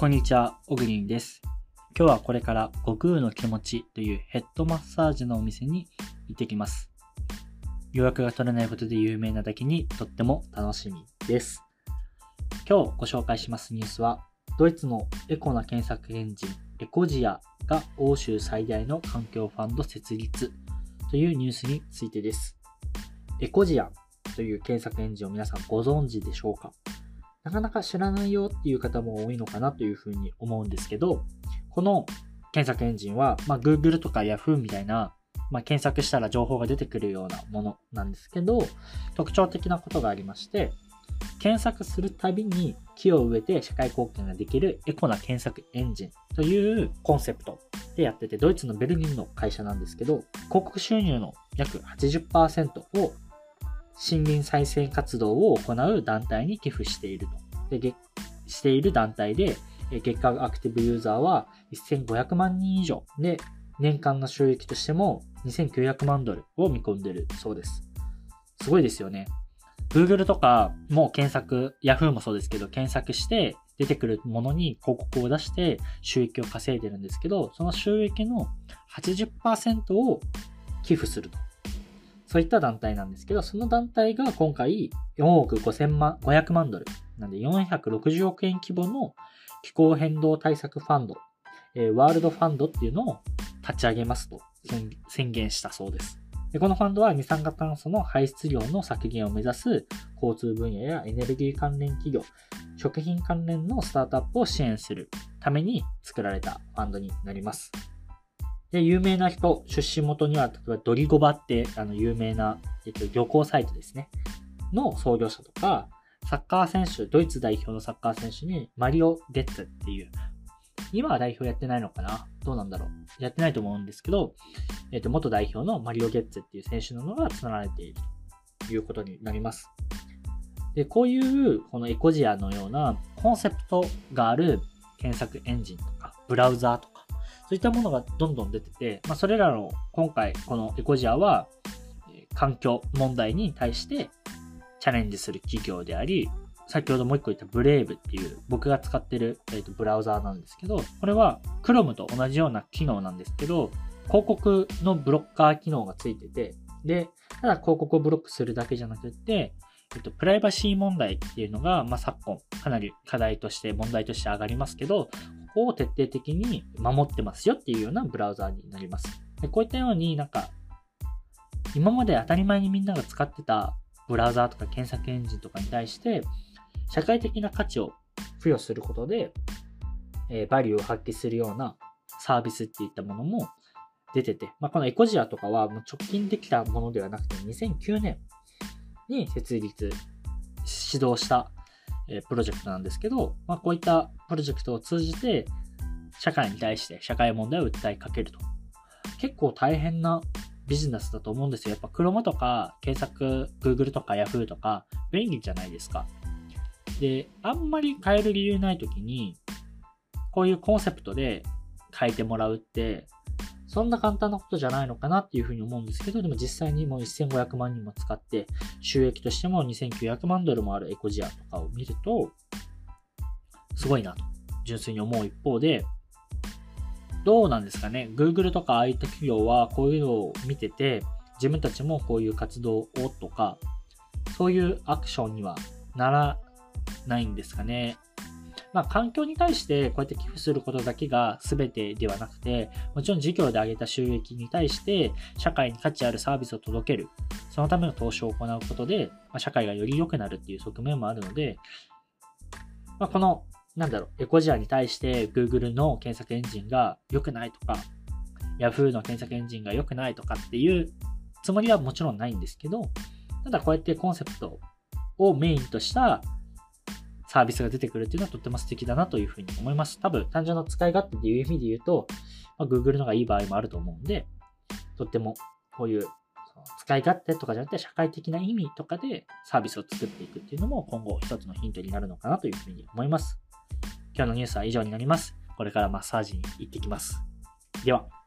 こんにちは、オグリンです。今日はこれから悟空の気持ちというヘッドマッサージのお店に行ってきます。予約が取れないことで有名なだけにとっても楽しみです。今日ご紹介しますニュースは、ドイツのエコな検索エンジンエコジアが欧州最大の環境ファンド設立というニュースについてです。エコジアという検索エンジンを皆さんご存知でしょうか？なかなか知らないよっていう方も多いのかなというふうに思うんですけど、この検索エンジンは、まあ、Google とか Yahoo みたいな、まあ、検索したら情報が出てくるようなものなんですけど、特徴的なことがありまして、検索するたびに木を植えて社会貢献ができるエコな検索エンジンというコンセプトでやってて、ドイツのベルリンの会社なんですけど、広告収入の約80%を森林再生活動を行う団体に寄付していると。で、している団体で、月間アクティブユーザーは1500万人以上で、年間の収益としても2900万ドルを見込んでるそうです。すごいですよね。Google とかも検索、Yahoo もそうですけど、検索して出てくるものに広告を出して収益を稼いでるんですけど、その収益の80%を寄付すると。そういった団体なんですけど、その団体が今回4億5000万、500万ドル、なんで460億円規模の気候変動対策ファンド、えー、ワールドファンドっていうのを立ち上げますと宣言したそうです。でこのファンドは二酸化炭素の排出量の削減を目指す交通分野やエネルギー関連企業、食品関連のスタートアップを支援するために作られたファンドになります。で、有名な人、出身元には、例えばドリゴバって、あの、有名な、えっと、旅行サイトですね。の創業者とか、サッカー選手、ドイツ代表のサッカー選手に、マリオ・ゲッツっていう、今は代表やってないのかな？どうなんだろう？やってないと思うんですけど、えっと、元代表のマリオ・ゲッツっていう選手なのが繋がれているということになります。で、こういう、このエコジアのようなコンセプトがある検索エンジンとか、ブラウザーとか、そういったものがどんどん出てて、まあ、それらの今回このエコジアは環境問題に対してチャレンジする企業であり、先ほどもう一個言ったブレイブっていう僕が使ってる、えー、とブラウザーなんですけど、これは Chrome と同じような機能なんですけど、広告のブロッカー機能がついてて、で、ただ広告をブロックするだけじゃなくて、えっと、プライバシー問題っていうのが、まあ、昨今、かなり課題として、問題として上がりますけど、を徹底的に守ってますよっていうようなブラウザーになります。でこういったようになんか、今まで当たり前にみんなが使ってたブラウザーとか検索エンジンとかに対して、社会的な価値を付与することで、えー、バリューを発揮するようなサービスっていったものも出てて、まあ、このエコジアとかはもう直近できたものではなくて、2009年に設立、指導した、えプロジェクトなんですけど、まあ、こういったプロジェクトを通じて、社会に対して社会問題を訴えかけると。結構大変なビジネスだと思うんですよ。やっぱ Chrome とか検索、Google とか Yahoo とか便利じゃないですか。で、あんまり変える理由ないときに、こういうコンセプトで変えてもらうってそんな簡単なことじゃないのかなっていうふうに思うんですけど、でも実際にもう1500万人も使って、収益としても2900万ドルもあるエコジアとかを見ると、すごいなと、純粋に思う一方で、どうなんですかね ?Google とかああいった企業はこういうのを見てて、自分たちもこういう活動をとか、そういうアクションにはならないんですかね？まあ、環境に対してこうやって寄付することだけが全てではなくて、もちろん事業で上げた収益に対して社会に価値あるサービスを届ける。そのための投資を行うことで、まあ、社会がより良くなるっていう側面もあるので、まあ、この、なんだろう、エコジアに対して Google の検索エンジンが良くないとか、Yahoo の検索エンジンが良くないとかっていうつもりはもちろんないんですけど、ただこうやってコンセプトをメインとしたサービスが出てくるっていうのはとっても素敵だなというふうに思います。多分、単純な使い勝手っていう意味で言うと、まあ、Google のがいい場合もあると思うんで、とってもこういう使い勝手とかじゃなくて社会的な意味とかでサービスを作っていくっていうのも今後一つのヒントになるのかなというふうに思います。今日のニュースは以上になります。これからマッサージに行ってきます。では。